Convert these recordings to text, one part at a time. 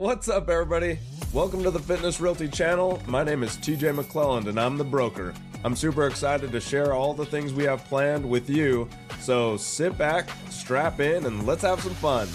What's up, everybody? Welcome to the Fitness Realty channel. My name is TJ McLelland, and I'm the broker. I'm super excited to share all the things we have planned with you. So sit back, strap in, and let's have some fun.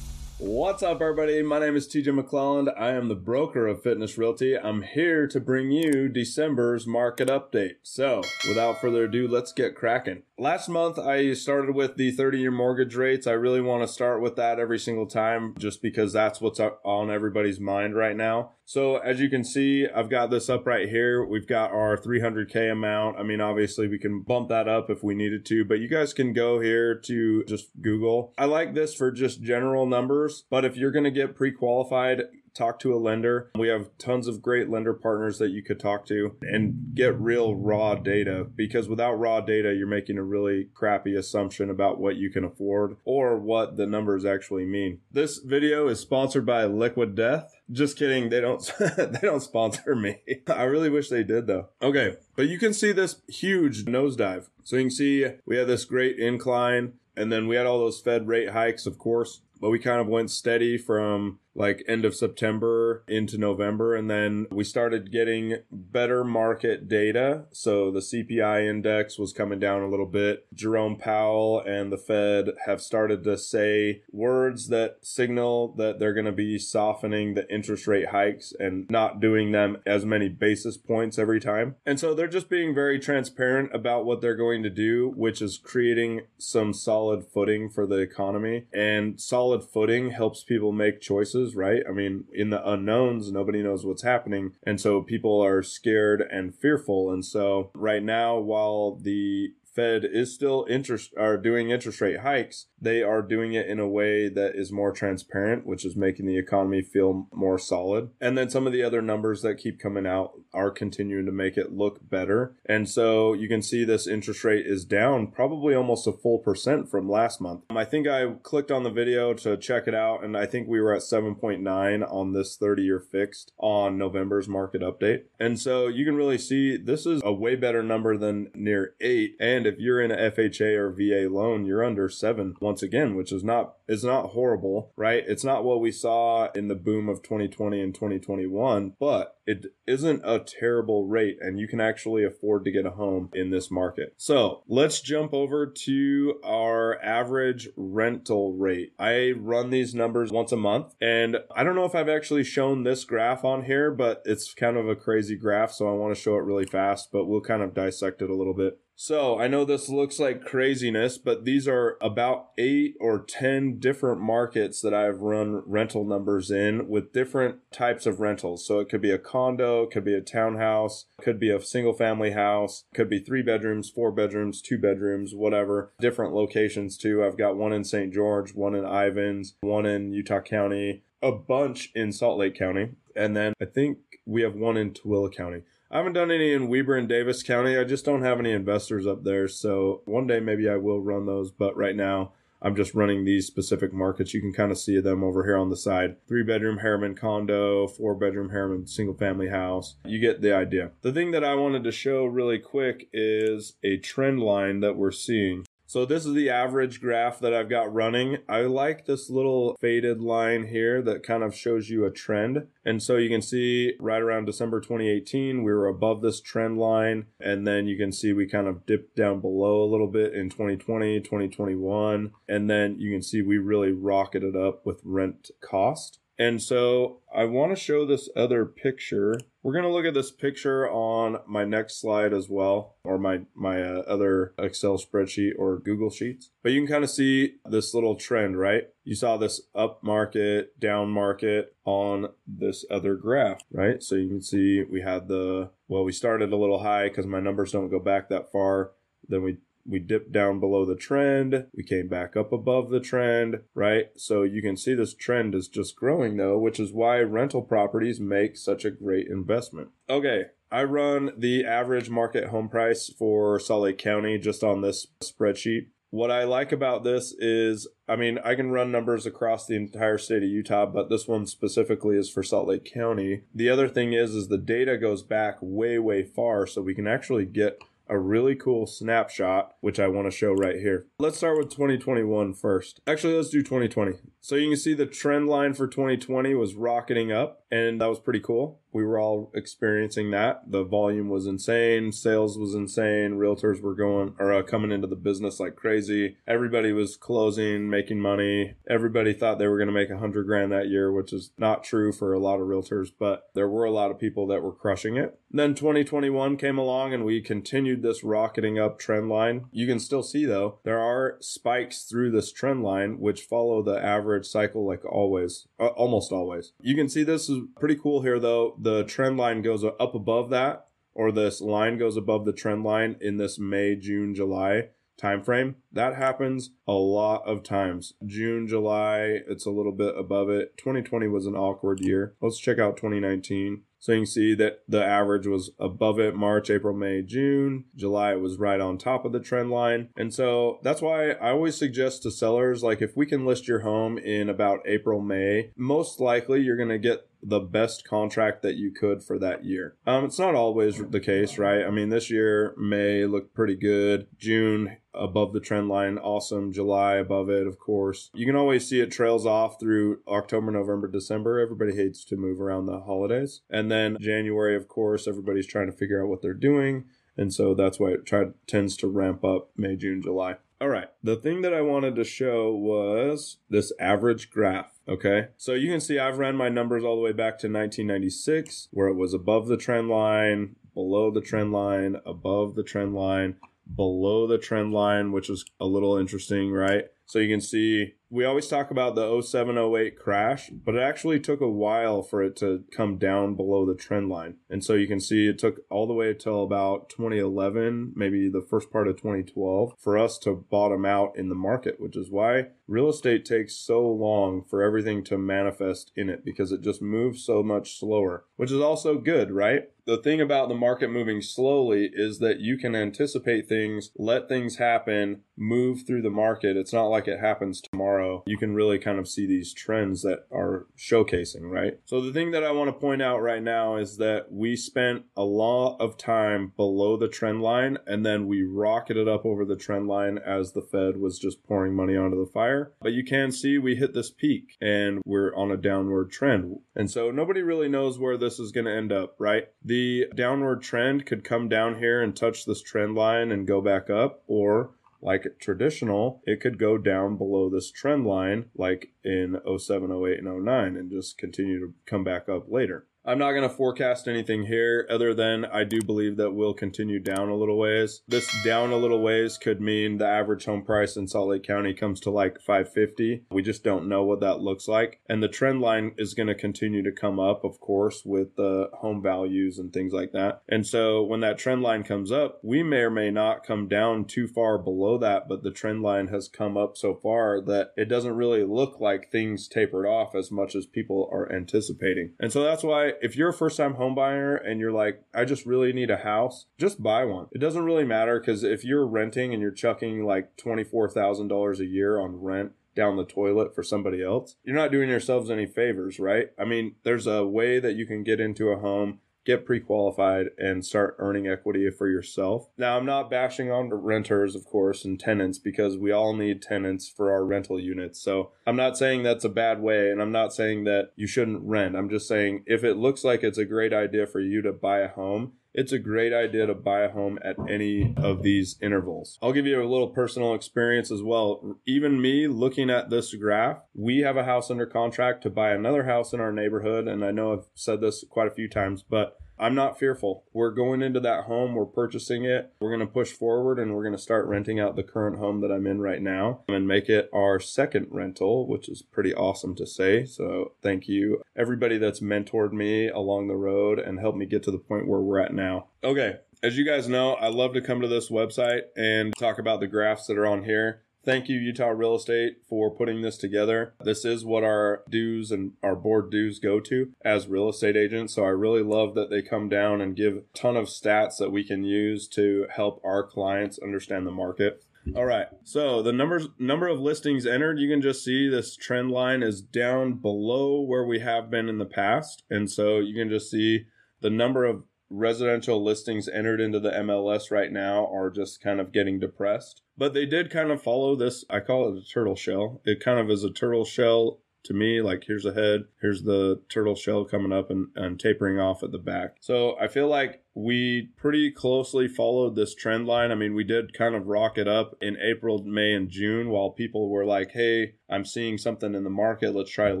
What's up, everybody? My name is TJ McLelland. I am the broker of Fitness Realty. I'm here to bring you December's market update. So, without further ado, let's get cracking. Last month, I started with the 30 year mortgage rates. I really want to start with that every single time just because that's what's on everybody's mind right now. So, as you can see, I've got this up right here. We've got our 300K amount. I mean, obviously, we can bump that up if we needed to, but you guys can go here to just Google. I like this for just general numbers, but if you're going to get pre qualified, talk to a lender. We have tons of great lender partners that you could talk to and get real raw data because without raw data, you're making a really crappy assumption about what you can afford or what the numbers actually mean. This video is sponsored by Liquid Death. Just kidding, they don't they don't sponsor me. I really wish they did though. Okay, but you can see this huge nosedive. So you can see we had this great incline and then we had all those Fed rate hikes, of course, but we kind of went steady from like end of September into November. And then we started getting better market data. So the CPI index was coming down a little bit. Jerome Powell and the Fed have started to say words that signal that they're going to be softening the interest rate hikes and not doing them as many basis points every time. And so they're just being very transparent about what they're going to do, which is creating some solid footing for the economy. And solid footing helps people make choices right? I mean, in the unknowns, nobody knows what's happening. And so people are scared and fearful. And so right now, while the Fed is still interest are doing interest rate hikes, they are doing it in a way that is more transparent, which is making the economy feel more solid. And then some of the other numbers that keep coming out are continuing to make it look better. And so you can see this interest rate is down probably almost a full percent from last month. I think I clicked on the video to check it out, and I think we were at 7.9 on this 30 year fixed on November's market update. And so you can really see this is a way better number than near eight. And if you're in a FHA or VA loan, you're under seven once again, which is not is not horrible, right? It's not what we saw in the boom of 2020 and 2021, but it isn't a terrible rate and you can actually afford to get a home in this market. So let's jump over to our average rental rate. I run these numbers once a month and I don't know if I've actually shown this graph on here, but it's kind of a crazy graph. So I want to show it really fast, but we'll kind of dissect it a little bit. So I know this looks like craziness, but these are about eight or 10 different markets that I've run rental numbers in with different types of rentals. So it could be a condo, could be a townhouse, could be a single family house, could be three bedrooms, four bedrooms, two bedrooms, whatever. Different locations too. I've got one in St. George, one in Ivins, one in Utah County, a bunch in Salt Lake County. And then I think we have one in Tooele County. I haven't done any in Weber and Davis County. I just don't have any investors up there. So one day maybe I will run those. But right now, I'm just running these specific markets. You can kind of see them over here on the side. Three bedroom Herriman condo, four bedroom Herriman single family house. You get the idea. The thing that I wanted to show really quick is a trend line that we're seeing. So this is the average graph that I've got running. I like this little faded line here that kind of shows you a trend. And so you can see right around December 2018, we were above this trend line. And then you can see we kind of dipped down below a little bit in 2020, 2021. And then you can see we really rocketed up with rent cost. And so I want to show this other picture. We're going to look at this picture on my next slide as well, or my, my uh, other Excel spreadsheet or Google Sheets. But you can kind of see this little trend, right? You saw this up market, down market on this other graph, right? So you can see we had the, well, we started a little high because my numbers don't go back that far. Then we we dipped down below the trend. We came back up above the trend, right? So you can see this trend is just growing though, which is why rental properties make such a great investment. Okay. I run the average market home price for Salt Lake County just on this spreadsheet. What I like about this is, I mean, I can run numbers across the entire state of Utah, but this one specifically is for Salt Lake County. The other thing is, is the data goes back way, way far, so we can actually get a really cool snapshot, which I want to show right here. Let's start with 2021 first. Actually, let's do 2020. So you can see the trend line for 2020 was rocketing up, and that was pretty cool. We were all experiencing that. The volume was insane, sales was insane, realtors were going or uh, coming into the business like crazy. Everybody was closing, making money. Everybody thought they were going to make a hundred grand that year, which is not true for a lot of realtors, but there were a lot of people that were crushing it. Then 2021 came along and we continued this rocketing up trend line. You can still see though, there are spikes through this trend line which follow the average cycle like always, uh, almost always. You can see this is pretty cool here though. The trend line goes up above that or this line goes above the trend line in this May, June, July time frame. That happens a lot of times. June, July, it's a little bit above it. 2020 was an awkward year. Let's check out 2019. So you can see that the average was above it March, April, May, June. July was right on top of the trend line. And so that's why I always suggest to sellers like if we can list your home in about April, May, most likely you're going to get the best contract that you could for that year. Um, it's not always the case, right? I mean, this year, May looked pretty good. June above the trend line, awesome. July above it, of course. You can always see it trails off through October, November, December. Everybody hates to move around the holidays. And then January, of course, everybody's trying to figure out what they're doing. And so that's why it try, tends to ramp up May, June, July. All right. The thing that I wanted to show was this average graph. Okay. So you can see I've ran my numbers all the way back to 1996, where it was above the trend line, below the trend line, above the trend line, below the trend line, which was a little interesting, right? So you can see we always talk about the 0708 crash, but it actually took a while for it to come down below the trend line. And so you can see it took all the way until about 2011, maybe the first part of 2012, for us to bottom out in the market, which is why real estate takes so long for everything to manifest in it because it just moves so much slower, which is also good, right? The thing about the market moving slowly is that you can anticipate things, let things happen, move through the market. It's not like it happens tomorrow tomorrow, you can really kind of see these trends that are showcasing, right? So the thing that I want to point out right now is that we spent a lot of time below the trend line and then we rocketed up over the trend line as the Fed was just pouring money onto the fire. But you can see we hit this peak and we're on a downward trend. And so nobody really knows where this is going to end up, right? The downward trend could come down here and touch this trend line and go back up, or like traditional, it could go down below this trend line, like in 07, 08, and 09, and just continue to come back up later. I'm not going to forecast anything here other than I do believe that we'll continue down a little ways. This down a little ways could mean the average home price in Salt Lake County comes to like 550. We just don't know what that looks like. And the trend line is going to continue to come up, of course, with the home values and things like that. And so when that trend line comes up, we may or may not come down too far below that, but the trend line has come up so far that it doesn't really look like things tapered off as much as people are anticipating. And so that's why if you're a first time home buyer and you're like, I just really need a house, just buy one. It doesn't really matter because if you're renting and you're chucking like $24,000 a year on rent, down the toilet for somebody else, you're not doing yourselves any favors, right? I mean, there's a way that you can get into a home get pre-qualified and start earning equity for yourself. Now, I'm not bashing on renters, of course, and tenants because we all need tenants for our rental units. So I'm not saying that's a bad way, and I'm not saying that you shouldn't rent. I'm just saying if it looks like it's a great idea for you to buy a home, it's a great idea to buy a home at any of these intervals. I'll give you a little personal experience as well. Even me looking at this graph, we have a house under contract to buy another house in our neighborhood. And I know I've said this quite a few times, but I'm not fearful. We're going into that home, we're purchasing it, we're going to push forward, and we're going to start renting out the current home that I'm in right now and make it our second rental, which is pretty awesome to say. So, thank you, everybody that's mentored me along the road and helped me get to the point where we're at now. Okay, as you guys know, I love to come to this website and talk about the graphs that are on here. Thank you, Utah Real Estate, for putting this together. This is what our dues and our board dues go to as real estate agents. So I really love that they come down and give a ton of stats that we can use to help our clients understand the market. All right. So the numbers number of listings entered, you can just see this trend line is down below where we have been in the past. And so you can just see the number of residential listings entered into the MLS right now are just kind of getting depressed. But they did kind of follow this, I call it a turtle shell. It kind of is a turtle shell to me like here's the head here's the turtle shell coming up and, and tapering off at the back. So i feel like we pretty closely followed this trend line. I mean we did kind of rock it up in april may and june while people were like hey i'm seeing something in the market. Let's try to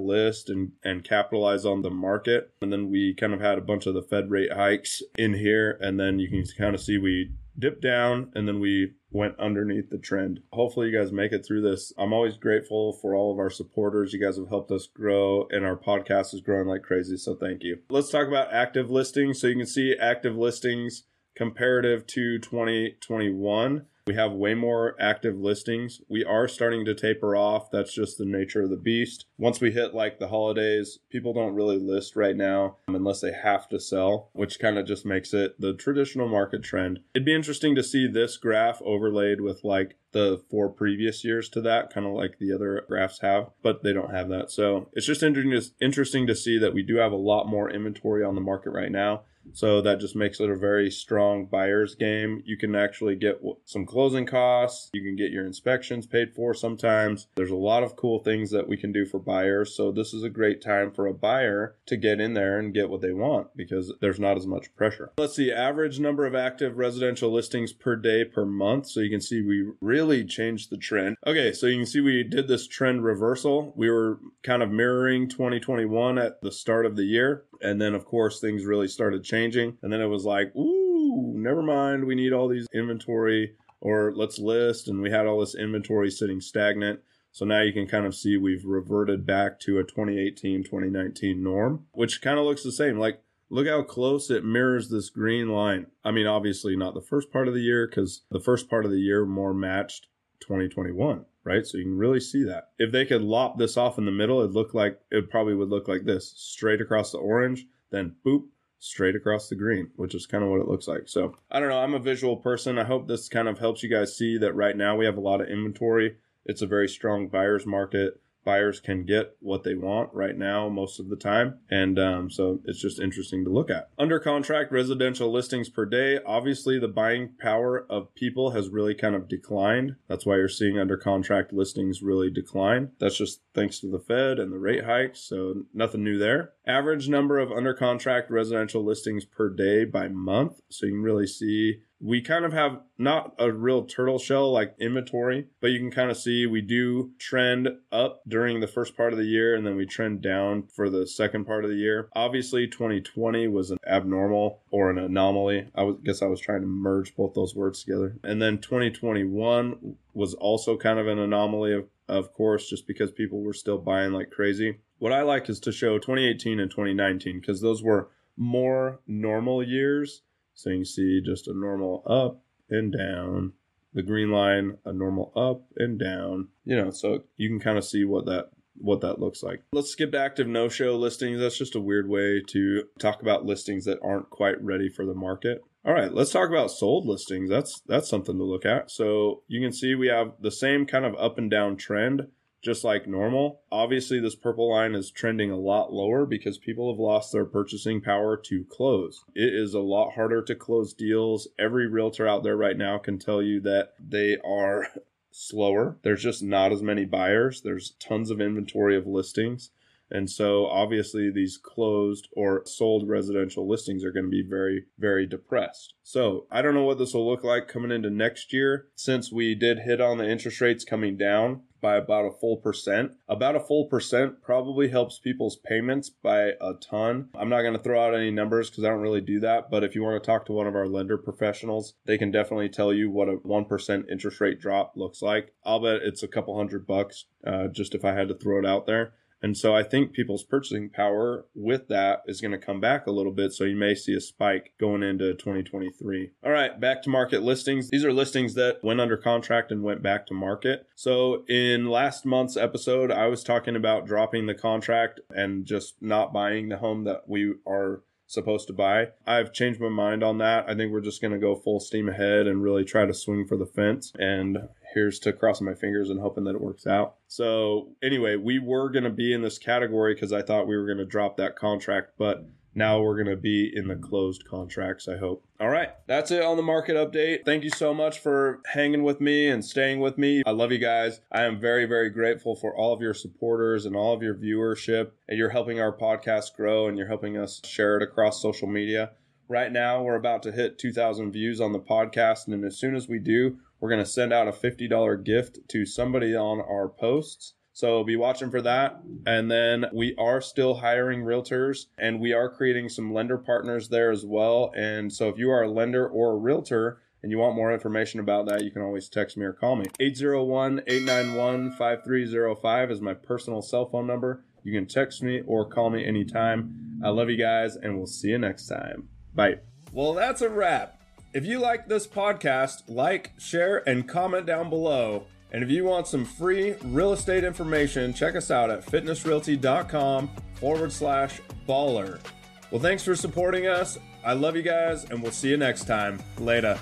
list and and capitalize on the market. And then we kind of had a bunch of the fed rate hikes in here. And then you can kind of see we dipped down and then we went underneath the trend. Hopefully, you guys make it through this. I'm always grateful for all of our supporters. You guys have helped us grow, and our podcast is growing like crazy. So, thank you. Let's talk about active listings. So, you can see active listings comparative to 2021. We have way more active listings. We are starting to taper off. That's just the nature of the beast. Once we hit like the holidays, people don't really list right now um, unless they have to sell, which kind of just makes it the traditional market trend. It'd be interesting to see this graph overlaid with like the four previous years to that, kind of like the other graphs have, but they don't have that. So it's just interesting to see that we do have a lot more inventory on the market right now. So that just makes it a very strong buyer's game. You can actually get some closing costs. You can get your inspections paid for sometimes. There's a lot of cool things that we can do for buyers. So this is a great time for a buyer to get in there and get what they want because there's not as much pressure. Let's see, average number of active residential listings per day per month. So you can see we really changed the trend. Okay, so you can see we did this trend reversal. We were kind of mirroring 2021 at the start of the year. And then, of course, things really started changing. And then it was like, ooh, never mind. We need all these inventory or let's list. And we had all this inventory sitting stagnant. So now you can kind of see we've reverted back to a 2018 2019 norm, which kind of looks the same. Like, look how close it mirrors this green line. I mean, obviously not the first part of the year because the first part of the year more matched 2021 right? So you can really see that. If they could lop this off in the middle, it looked like it probably would look like this, straight across the orange, then boop, straight across the green, which is kind of what it looks like. So I don't know. I'm a visual person. I hope this kind of helps you guys see that right now we have a lot of inventory. It's a very strong buyer's market buyers can get what they want right now most of the time. And um, so it's just interesting to look at. Under contract residential listings per day, obviously the buying power of people has really kind of declined. That's why you're seeing under contract listings really decline. That's just thanks to the Fed and the rate hikes. So nothing new there. Average number of under contract residential listings per day by month. So you can really see we kind of have not a real turtle shell like inventory, but you can kind of see we do trend up during the first part of the year and then we trend down for the second part of the year. Obviously, 2020 was an abnormal or an anomaly. I guess I was trying to merge both those words together. And then 2021 was also kind of an anomaly of of course, just because people were still buying like crazy. What I like is to show 2018 and 2019 because those were more normal years so you can see just a normal up and down. The green line, a normal up and down. You know, so you can kind of see what that what that looks like. Let's skip to active no-show listings. That's just a weird way to talk about listings that aren't quite ready for the market. All right, let's talk about sold listings. That's that's something to look at. So you can see we have the same kind of up and down trend just like normal. Obviously, this purple line is trending a lot lower because people have lost their purchasing power to close. It is a lot harder to close deals. Every realtor out there right now can tell you that they are slower. There's just not as many buyers, there's tons of inventory of listings. And so obviously these closed or sold residential listings are going to be very, very depressed. So I don't know what this will look like coming into next year since we did hit on the interest rates coming down by about a full percent. About a full percent probably helps people's payments by a ton. I'm not going to throw out any numbers because I don't really do that. But if you want to talk to one of our lender professionals, they can definitely tell you what a 1% interest rate drop looks like. I'll bet it's a couple hundred bucks uh, just if I had to throw it out there. And so I think people's purchasing power with that is going to come back a little bit. So you may see a spike going into 2023. All right, back to market listings. These are listings that went under contract and went back to market. So in last month's episode, I was talking about dropping the contract and just not buying the home that we are supposed to buy. I've changed my mind on that. I think we're just going to go full steam ahead and really try to swing for the fence. And here's to crossing my fingers and hoping that it works out. So, anyway, we were going to be in this category because I thought we were going to drop that contract, but now we're going to be in the closed contracts, I hope. All right, that's it on the market update. Thank you so much for hanging with me and staying with me. I love you guys. I am very, very grateful for all of your supporters and all of your viewership. And you're helping our podcast grow and you're helping us share it across social media. Right now, we're about to hit 2,000 views on the podcast. And as soon as we do, we're going to send out a $50 gift to somebody on our posts. So be watching for that. And then we are still hiring realtors and we are creating some lender partners there as well. And so if you are a lender or a realtor, and you want more information about that, you can always text me or call me. 801 891 5305 is my personal cell phone number. You can text me or call me anytime. I love you guys, and we'll see you next time. Bye. Well, that's a wrap. If you like this podcast, like, share, and comment down below. And if you want some free real estate information, check us out at fitnessrealty.com forward slash baller. Well, thanks for supporting us. I love you guys, and we'll see you next time. Later.